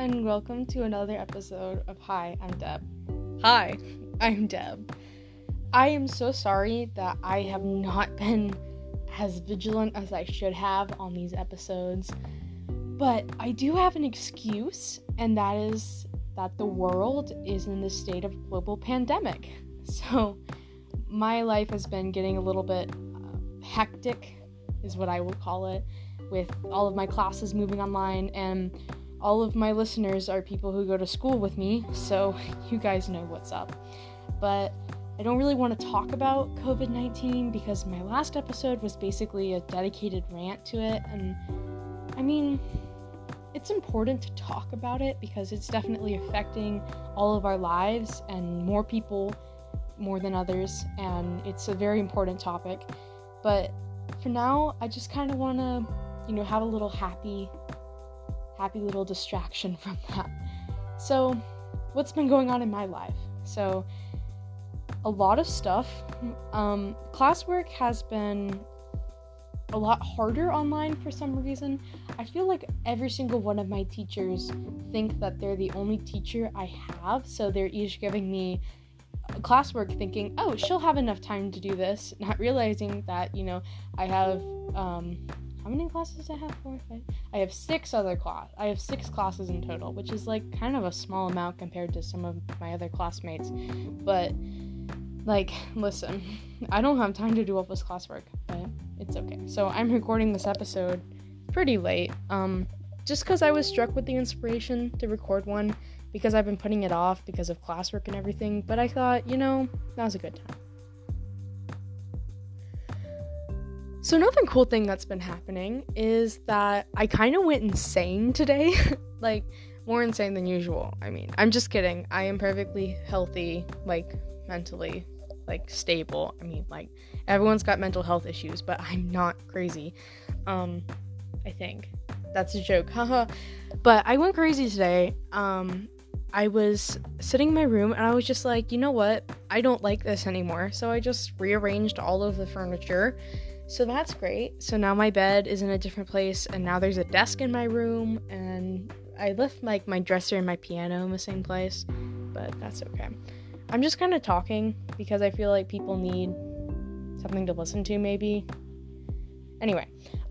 and welcome to another episode of Hi, I'm Deb. Hi, I'm Deb. I am so sorry that I have not been as vigilant as I should have on these episodes, but I do have an excuse, and that is that the world is in the state of global pandemic. So, my life has been getting a little bit uh, hectic, is what I will call it, with all of my classes moving online and all of my listeners are people who go to school with me, so you guys know what's up. But I don't really want to talk about COVID 19 because my last episode was basically a dedicated rant to it, and I mean, it's important to talk about it because it's definitely affecting all of our lives and more people more than others, and it's a very important topic. But for now, I just kind of want to, you know, have a little happy happy little distraction from that. So, what's been going on in my life? So, a lot of stuff. Um, classwork has been a lot harder online for some reason. I feel like every single one of my teachers think that they're the only teacher I have, so they're each giving me classwork thinking, oh, she'll have enough time to do this, not realizing that, you know, I have um, how many classes do I have? Four, five. I have six other class. I have six classes in total, which is like kind of a small amount compared to some of my other classmates. But like, listen, I don't have time to do all this classwork, but it's okay. So I'm recording this episode pretty late. Um, just because I was struck with the inspiration to record one because I've been putting it off because of classwork and everything. But I thought, you know, now's a good time. So, another cool thing that's been happening is that I kind of went insane today. like, more insane than usual. I mean, I'm just kidding. I am perfectly healthy, like, mentally, like, stable. I mean, like, everyone's got mental health issues, but I'm not crazy. Um, I think. That's a joke. Haha. but I went crazy today. Um, I was sitting in my room and I was just like, you know what? I don't like this anymore. So I just rearranged all of the furniture so that's great. So now my bed is in a different place, and now there's a desk in my room, and I left like my dresser and my piano in the same place, but that's okay. I'm just kind of talking because I feel like people need something to listen to, maybe. Anyway,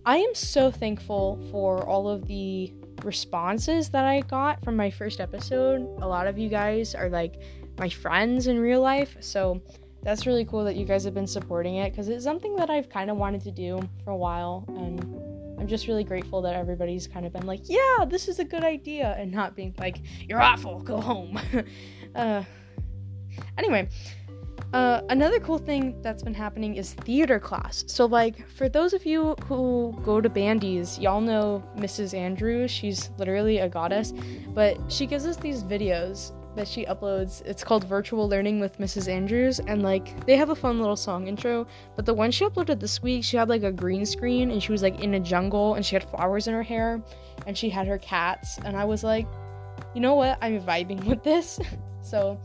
I am so thankful for all of the responses that I got from my first episode. A lot of you guys are like my friends in real life, so that's really cool that you guys have been supporting it because it's something that I've kind of wanted to do for a while and I'm just really grateful that everybody's kind of been like, yeah, this is a good idea and not being like, you're awful, go home. uh, anyway, uh, another cool thing that's been happening is theater class. So, like, for those of you who go to Bandy's, y'all know Mrs. Andrews. She's literally a goddess, but she gives us these videos that she uploads. It's called Virtual Learning with Mrs. Andrews, and like they have a fun little song intro. But the one she uploaded this week, she had like a green screen and she was like in a jungle and she had flowers in her hair and she had her cats. And I was like, you know what? I'm vibing with this. so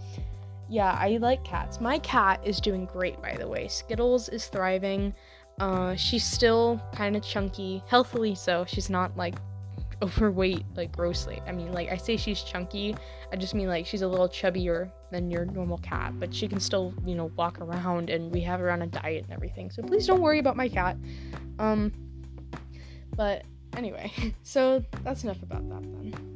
yeah, I like cats. My cat is doing great, by the way. Skittles is thriving. Uh, she's still kind of chunky, healthily so. She's not like overweight like grossly. I mean, like I say she's chunky, I just mean like she's a little chubbier than your normal cat, but she can still, you know, walk around and we have her on a diet and everything. So please don't worry about my cat. Um but anyway, so that's enough about that then.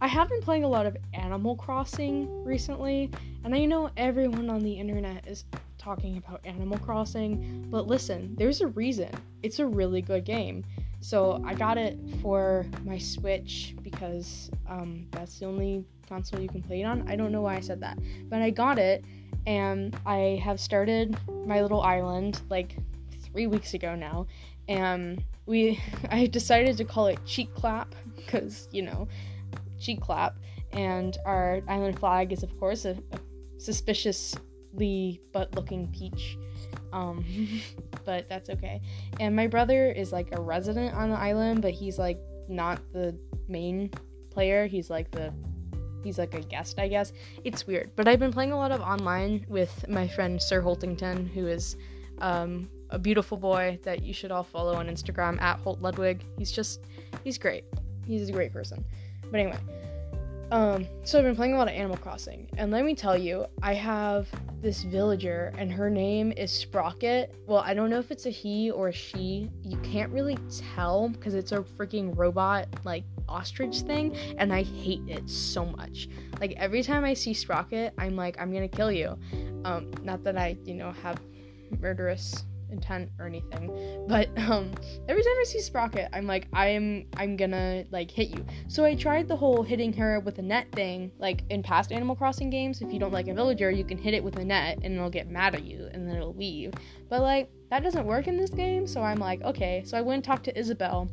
I have been playing a lot of Animal Crossing recently, and I know everyone on the internet is talking about Animal Crossing, but listen, there's a reason. It's a really good game. So I got it for my Switch because um, that's the only console you can play it on. I don't know why I said that, but I got it and I have started my little island like three weeks ago now, and we I decided to call it Cheek Clap because you know Cheek Clap, and our island flag is of course a, a suspiciously butt-looking peach. Um, but that's okay. And my brother is like a resident on the island, but he's like not the main player. He's like the he's like a guest, I guess. It's weird. But I've been playing a lot of online with my friend Sir Holtington, who is um, a beautiful boy that you should all follow on Instagram at Holt Ludwig. He's just he's great. He's a great person. But anyway, um, so I've been playing a lot of Animal Crossing, and let me tell you, I have this villager, and her name is Sprocket. Well, I don't know if it's a he or a she. You can't really tell because it's a freaking robot, like ostrich thing, and I hate it so much. Like every time I see Sprocket, I'm like, I'm gonna kill you. Um, not that I, you know, have murderous intent or anything but um every time i see sprocket i'm like i'm i'm gonna like hit you. So i tried the whole hitting her with a net thing like in past animal crossing games. If you don't like a villager you can hit it with a net and it'll get mad at you and then it'll leave. But like that doesn't work in this game so i'm like okay. So i went and talked to isabelle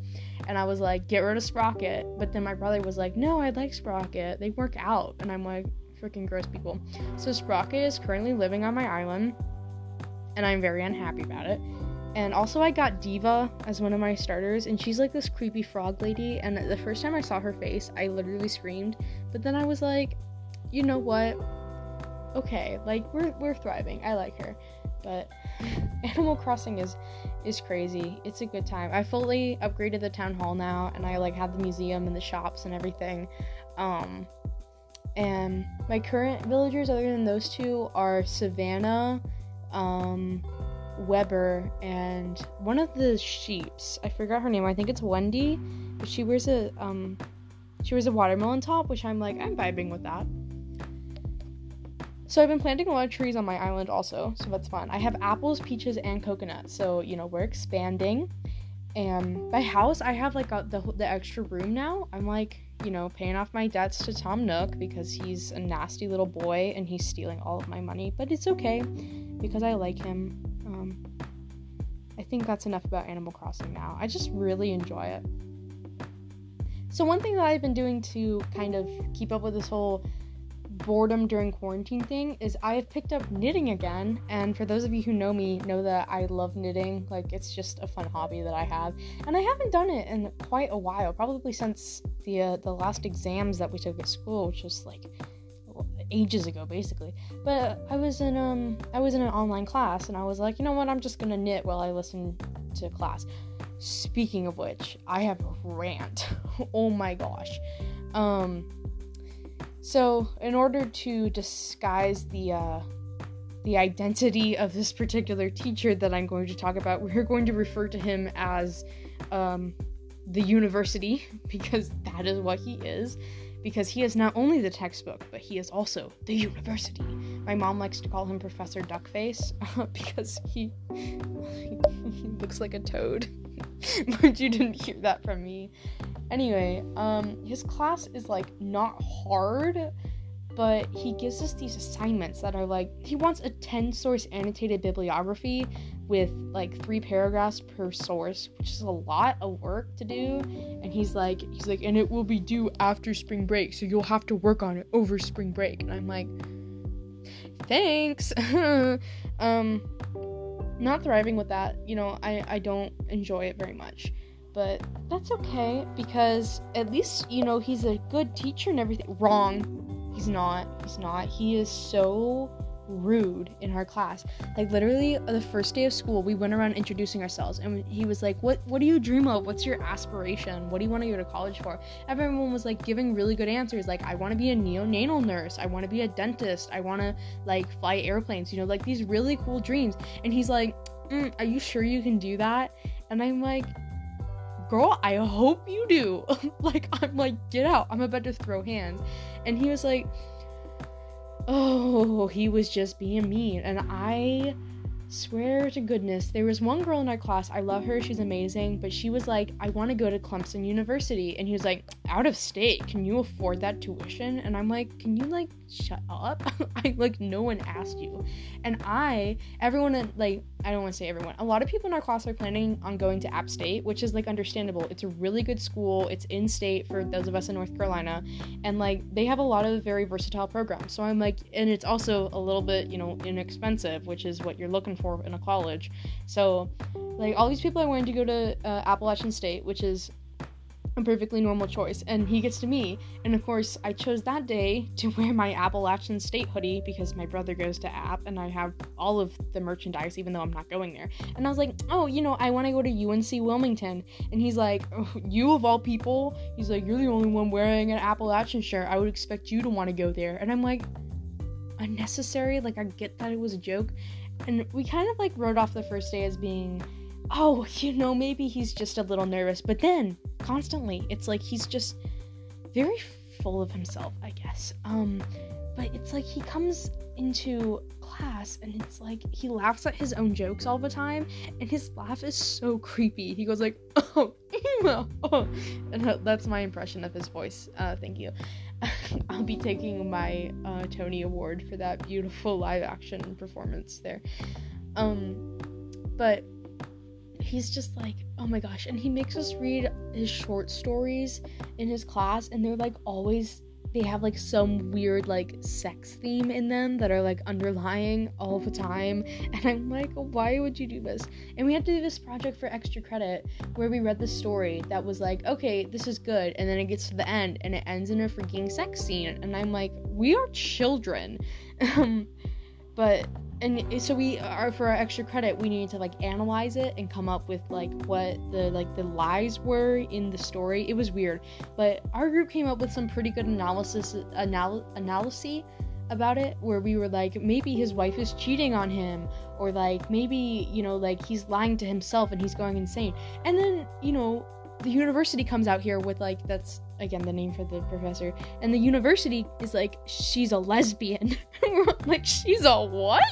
and i was like get rid of sprocket. But then my brother was like no i like sprocket. They work out. And i'm like freaking gross people. So sprocket is currently living on my island and I'm very unhappy about it. And also, I got Diva as one of my starters, and she's like this creepy frog lady. And the first time I saw her face, I literally screamed. But then I was like, you know what? Okay, like we're we're thriving. I like her, but Animal Crossing is is crazy. It's a good time. I fully upgraded the town hall now, and I like have the museum and the shops and everything. Um, and my current villagers, other than those two, are Savannah um, Weber and one of the sheeps. I forgot her name. I think it's Wendy, but she wears a um, she wears a watermelon top, which I'm like I'm vibing with that. So I've been planting a lot of trees on my island also, so that's fun. I have apples, peaches, and coconuts. So you know we're expanding. And my house, I have like a, the the extra room now. I'm like you know paying off my debts to Tom Nook because he's a nasty little boy and he's stealing all of my money, but it's okay because I like him. Um, I think that's enough about Animal Crossing now. I just really enjoy it. So, one thing that I've been doing to kind of keep up with this whole boredom during quarantine thing is I have picked up knitting again. And for those of you who know me, know that I love knitting. Like, it's just a fun hobby that I have. And I haven't done it in quite a while, probably since the, uh, the last exams that we took at school, which was like ages ago basically but i was in um i was in an online class and i was like you know what i'm just gonna knit while i listen to class speaking of which i have a rant oh my gosh um so in order to disguise the uh the identity of this particular teacher that i'm going to talk about we're going to refer to him as um the university because that is what he is because he is not only the textbook, but he is also the university. My mom likes to call him Professor Duckface because he, he looks like a toad. but you didn't hear that from me. Anyway, um, his class is like not hard, but he gives us these assignments that are like he wants a 10 source annotated bibliography with like three paragraphs per source, which is a lot of work to do. And he's like, he's like, and it will be due after spring break, so you'll have to work on it over spring break. And I'm like, thanks. um, not thriving with that. You know, I I don't enjoy it very much. But that's okay because at least you know he's a good teacher and everything. Wrong. He's not. He's not. He is so rude in our class. Like literally the first day of school, we went around introducing ourselves and he was like, "What what do you dream of? What's your aspiration? What do you want to go to college for?" Everyone was like giving really good answers like, "I want to be a neonatal nurse. I want to be a dentist. I want to like fly airplanes." You know, like these really cool dreams. And he's like, mm, "Are you sure you can do that?" And I'm like, girl, I hope you do. like, I'm like, get out. I'm about to throw hands. And he was like, oh, he was just being mean. And I swear to goodness, there was one girl in our class. I love her. She's amazing. But she was like, I want to go to Clemson University. And he was like, out of state. Can you afford that tuition? And I'm like, can you like shut up? I like, no one asked you. And I, everyone, like, I don't want to say everyone. A lot of people in our class are planning on going to App State, which is like understandable. It's a really good school. It's in state for those of us in North Carolina, and like they have a lot of very versatile programs. So I'm like, and it's also a little bit, you know, inexpensive, which is what you're looking for in a college. So like all these people are wanting to go to uh, Appalachian State, which is a perfectly normal choice. And he gets to me. And of course, I chose that day to wear my Appalachian State hoodie because my brother goes to App and I have all of the merchandise, even though I'm not going there. And I was like, oh, you know, I want to go to UNC Wilmington. And he's like, oh, you of all people, he's like, you're the only one wearing an Appalachian shirt. I would expect you to want to go there. And I'm like, unnecessary. Like, I get that it was a joke. And we kind of like wrote off the first day as being oh, you know, maybe he's just a little nervous. But then, constantly, it's like he's just very full of himself, I guess. Um, but it's like he comes into class and it's like he laughs at his own jokes all the time, and his laugh is so creepy. He goes like, oh, oh. and that's my impression of his voice. Uh, thank you. I'll be taking my uh, Tony Award for that beautiful live action performance there. Um, but he's just like, oh my gosh. And he makes us read his short stories in his class, and they're like always, they have like some weird like sex theme in them that are like underlying all the time. And I'm like, why would you do this? And we had to do this project for extra credit where we read the story that was like, okay, this is good. And then it gets to the end and it ends in a freaking sex scene. And I'm like, we are children. Um, but and so we are for our extra credit we needed to like analyze it and come up with like what the like the lies were in the story. It was weird. But our group came up with some pretty good analysis anal- analysis about it where we were like maybe his wife is cheating on him or like maybe you know like he's lying to himself and he's going insane. And then you know the university comes out here with like that's again the name for the professor. And the university is like she's a lesbian. Like she's a what?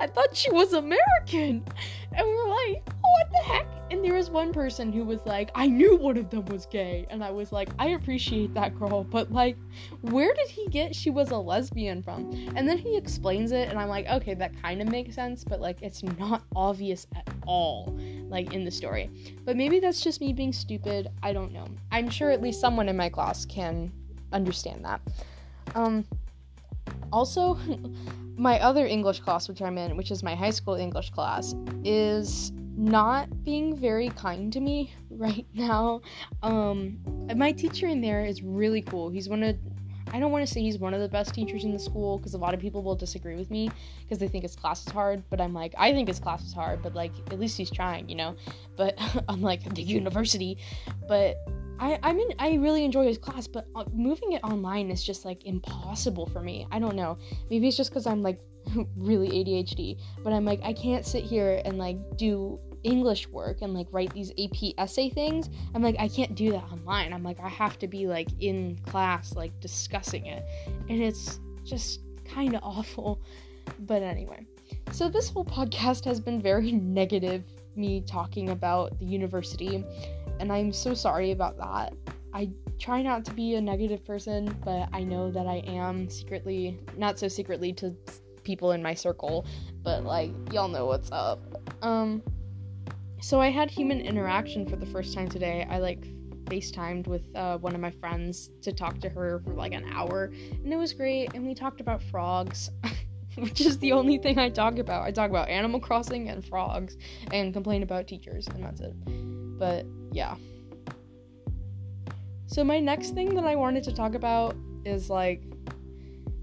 I thought she was american. And we're like oh, what the heck? And there was one person who was like i knew one of them was gay. And i was like i appreciate that girl but like where did he get she was a lesbian from? And then he explains it and i'm like okay that kind of makes sense but like it's not obvious at all like in the story but maybe that's just me being stupid i don't know i'm sure at least someone in my class can understand that um also my other english class which i'm in which is my high school english class is not being very kind to me right now. Um, my teacher in there is really cool. He's one of I don't want to say he's one of the best teachers in the school because a lot of people will disagree with me because they think his class is hard. But I'm like, I think his class is hard, but like at least he's trying, you know. But I'm like the university, but I I mean I really enjoy his class, but uh, moving it online is just like impossible for me. I don't know. Maybe it's just because I'm like really ADHD, but I'm like I can't sit here and like do English work and like write these AP essay things, I'm like, I can't do that online. I'm like, I have to be like in class, like discussing it. And it's just kind of awful. But anyway, so this whole podcast has been very negative, me talking about the university. And I'm so sorry about that. I try not to be a negative person, but I know that I am secretly, not so secretly to people in my circle, but like, y'all know what's up. Um, so I had human interaction for the first time today. I like FaceTimed with uh, one of my friends to talk to her for like an hour, and it was great. And we talked about frogs, which is the only thing I talk about. I talk about Animal Crossing and frogs, and complain about teachers, and that's it. But yeah. So my next thing that I wanted to talk about is like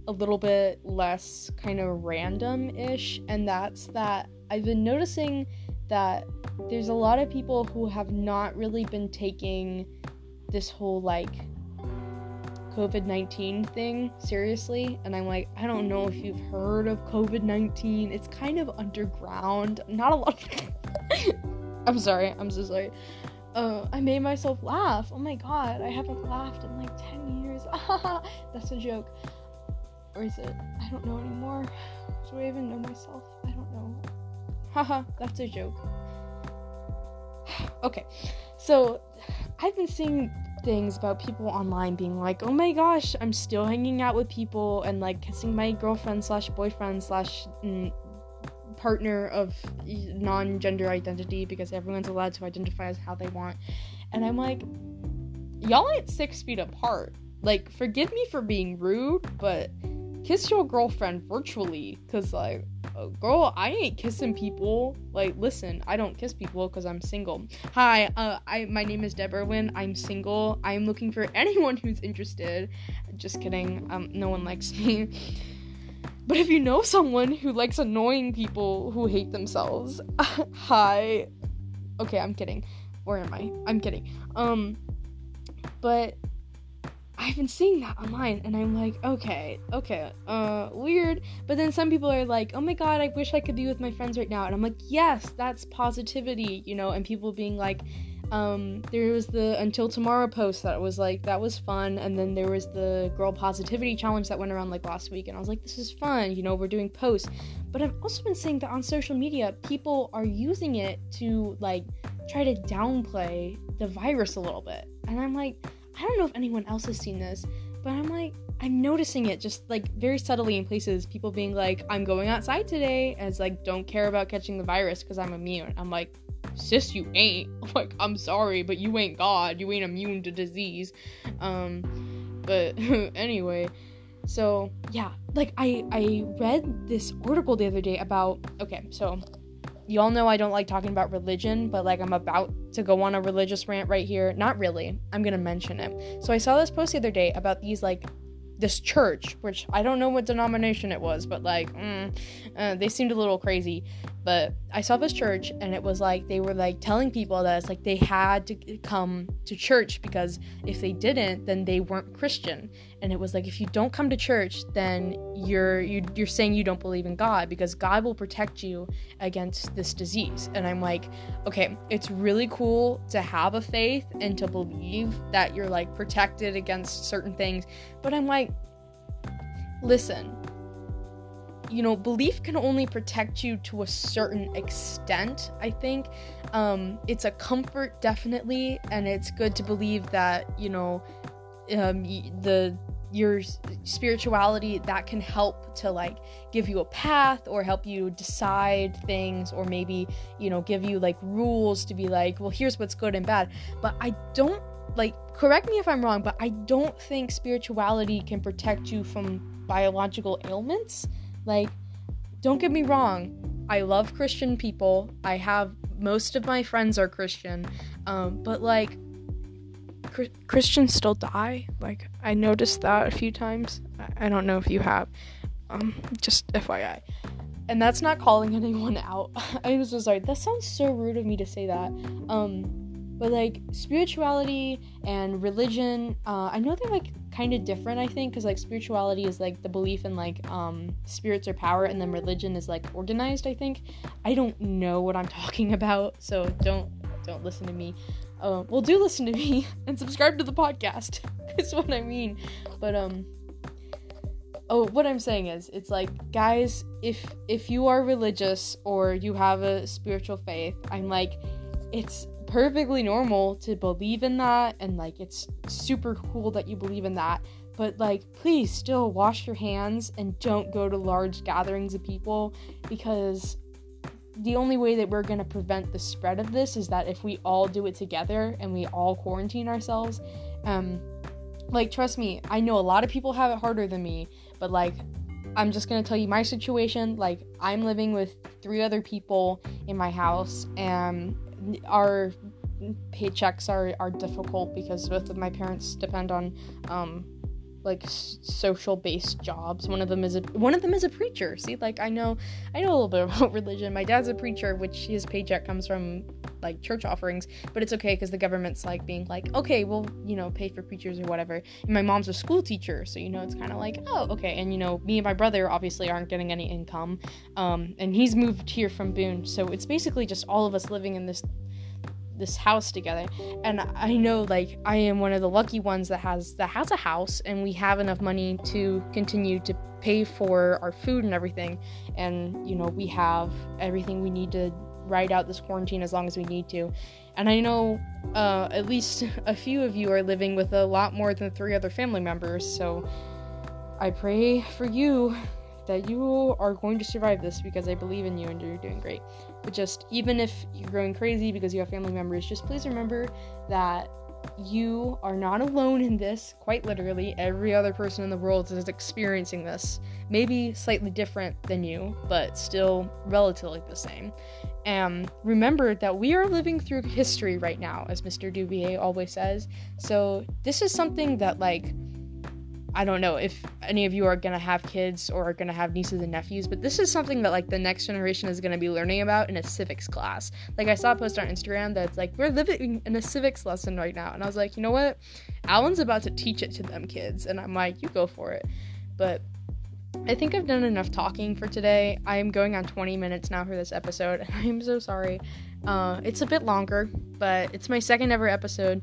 a little bit less kind of random ish, and that's that I've been noticing that there's a lot of people who have not really been taking this whole like COVID 19 thing seriously. And I'm like, I don't know if you've heard of COVID 19. It's kind of underground. Not a lot. I'm sorry. I'm so sorry. Uh, I made myself laugh. Oh my god. I haven't laughed in like 10 years. That's a joke. Or is it? I don't know anymore. Do I even know myself? I don't know. Haha, that's a joke. okay, so I've been seeing things about people online being like, oh my gosh, I'm still hanging out with people and like kissing my girlfriend slash boyfriend slash partner of non gender identity because everyone's allowed to identify as how they want. And I'm like, y'all ain't six feet apart. Like, forgive me for being rude, but kiss your girlfriend virtually because like uh, girl i ain't kissing people. Like listen i don't kiss people because i'm single. Hi uh i my name is deborah Wynn. i'm single. I'm looking for anyone who's interested. Just kidding. Um no one likes me. But if you know someone who likes annoying people who hate themselves hi. Okay i'm kidding. Where am i? I'm kidding. Um but I've been seeing that online and I'm like, okay, okay, uh, weird. But then some people are like, oh my god, I wish I could be with my friends right now. And I'm like, yes, that's positivity, you know, and people being like, um, there was the Until Tomorrow post that was like, that was fun. And then there was the Girl Positivity Challenge that went around like last week. And I was like, this is fun, you know, we're doing posts. But I've also been seeing that on social media, people are using it to like try to downplay the virus a little bit. And I'm like, I don't know if anyone else has seen this, but I'm like, I'm noticing it just like very subtly in places. People being like, I'm going outside today, as like, don't care about catching the virus because I'm immune. I'm like, sis, you ain't. Like, I'm sorry, but you ain't God. You ain't immune to disease. Um, but anyway, so yeah, like I I read this article the other day about okay, so y'all know I don't like talking about religion, but like I'm about to go on a religious rant right here. Not really. I'm going to mention it. So I saw this post the other day about these like this church, which I don't know what denomination it was, but like mm, uh, they seemed a little crazy. But I saw this church, and it was like they were like telling people that it's like they had to come to church because if they didn't, then they weren't Christian. And it was like if you don't come to church, then you're you, are you are saying you don't believe in God because God will protect you against this disease. And I'm like, okay, it's really cool to have a faith and to believe that you're like protected against certain things, but I'm like, listen you know, belief can only protect you to a certain extent, I think. Um, it's a comfort, definitely, and it's good to believe that, you know, um, the your spirituality that can help to like give you a path or help you decide things or maybe you know give you like rules to be like well here's what's good and bad but i don't like correct me if i'm wrong but i don't think spirituality can protect you from biological ailments like, don't get me wrong, I love Christian people. I have most of my friends are Christian, um, but like, Christians still die. Like, I noticed that a few times. I, don't know if you have. Um, just FYI. And that's not calling anyone out. I was just like, that sounds so rude of me to say that. Um, but like spirituality and religion, uh, I know they're like kind of different. I think because like spirituality is like the belief in like um, spirits or power, and then religion is like organized. I think. I don't know what I'm talking about, so don't don't listen to me. Uh, well, do listen to me and subscribe to the podcast. Is what I mean. But um. Oh, what I'm saying is, it's like, guys, if if you are religious or you have a spiritual faith, I'm like, it's perfectly normal to believe in that and like it's super cool that you believe in that but like please still wash your hands and don't go to large gatherings of people because the only way that we're going to prevent the spread of this is that if we all do it together and we all quarantine ourselves um like trust me i know a lot of people have it harder than me but like i'm just going to tell you my situation like i'm living with three other people in my house and our paychecks are are difficult because both of my parents depend on um like social based jobs. One of them is a one of them is a preacher. See like i know i know a little bit about religion. My dad's a preacher which his paycheck comes from like church offerings but it's okay because the government's like being like okay we'll you know pay for preachers or whatever. And my mom's a school teacher so you know it's kind of like oh okay. And you know me and my brother obviously aren't getting any income um and he's moved here from boone so it's basically just all of us living in this this house together. And i know like i am one of the lucky ones that has that has a house and we have enough money to continue to pay for our food and everything. And you know we have everything we need to ride out this quarantine as long as we need to and i know uh, at least a few of you are living with a lot more than three other family members so i pray for you that you are going to survive this because I believe in you and you're doing great. But just even if you're going crazy because you have family members, just please remember that you are not alone in this. Quite literally, every other person in the world is experiencing this. Maybe slightly different than you, but still relatively the same. And remember that we are living through history right now, as Mr. Dubier always says. So, this is something that, like, I don't know if any of you are gonna have kids or are gonna have nieces and nephews, but this is something that like the next generation is gonna be learning about in a civics class. Like I saw a post on Instagram that's like we're living in a civics lesson right now, and I was like, you know what, Alan's about to teach it to them kids, and I'm like, you go for it. But I think I've done enough talking for today. I am going on 20 minutes now for this episode, and I am so sorry. Uh, it's a bit longer, but it's my second ever episode,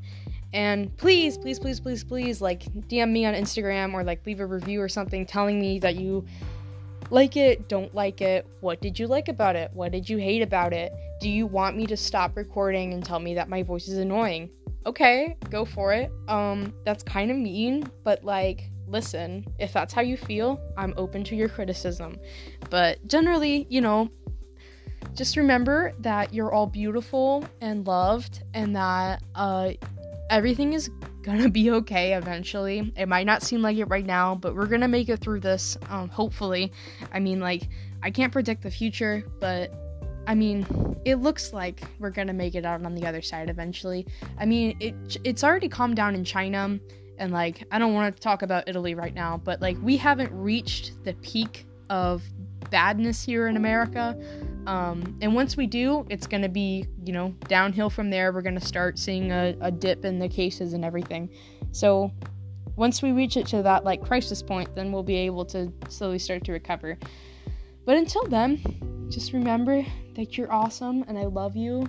and please, please, please, please, please, like DM me on Instagram or like leave a review or something telling me that you like it, don't like it, what did you like about it, what did you hate about it, do you want me to stop recording and tell me that my voice is annoying? Okay, go for it. Um, that's kind of mean, but like, listen, if that's how you feel, I'm open to your criticism. But generally, you know, just remember that you're all beautiful and loved and that uh everything is gonna be okay eventually. It might not seem like it right now, but we're gonna make it through this, um, hopefully. I mean, like, I can't predict the future, but I mean, it looks like we're gonna make it out on the other side eventually. I mean, it it's already calmed down in China, and like, I don't want to talk about Italy right now, but like, we haven't reached the peak of badness here in America. Um, and once we do, it's going to be, you know, downhill from there. We're going to start seeing a, a dip in the cases and everything. So once we reach it to that like crisis point, then we'll be able to slowly start to recover. But until then, just remember that you're awesome and I love you,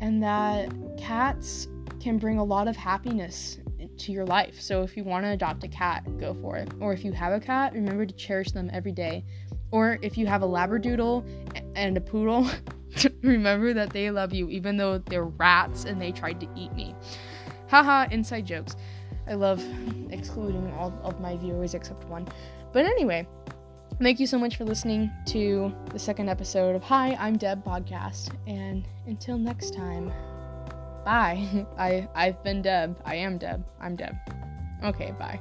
and that cats can bring a lot of happiness to your life. So if you want to adopt a cat, go for it. Or if you have a cat, remember to cherish them every day. Or if you have a labradoodle and a poodle, remember that they love you even though they're rats and they tried to eat me. Haha, inside jokes. I love excluding all of my viewers except one. But anyway, thank you so much for listening to the second episode of Hi, I'm Deb podcast. And until next time, bye. I I've been Deb. I am Deb. I'm Deb. Okay, bye.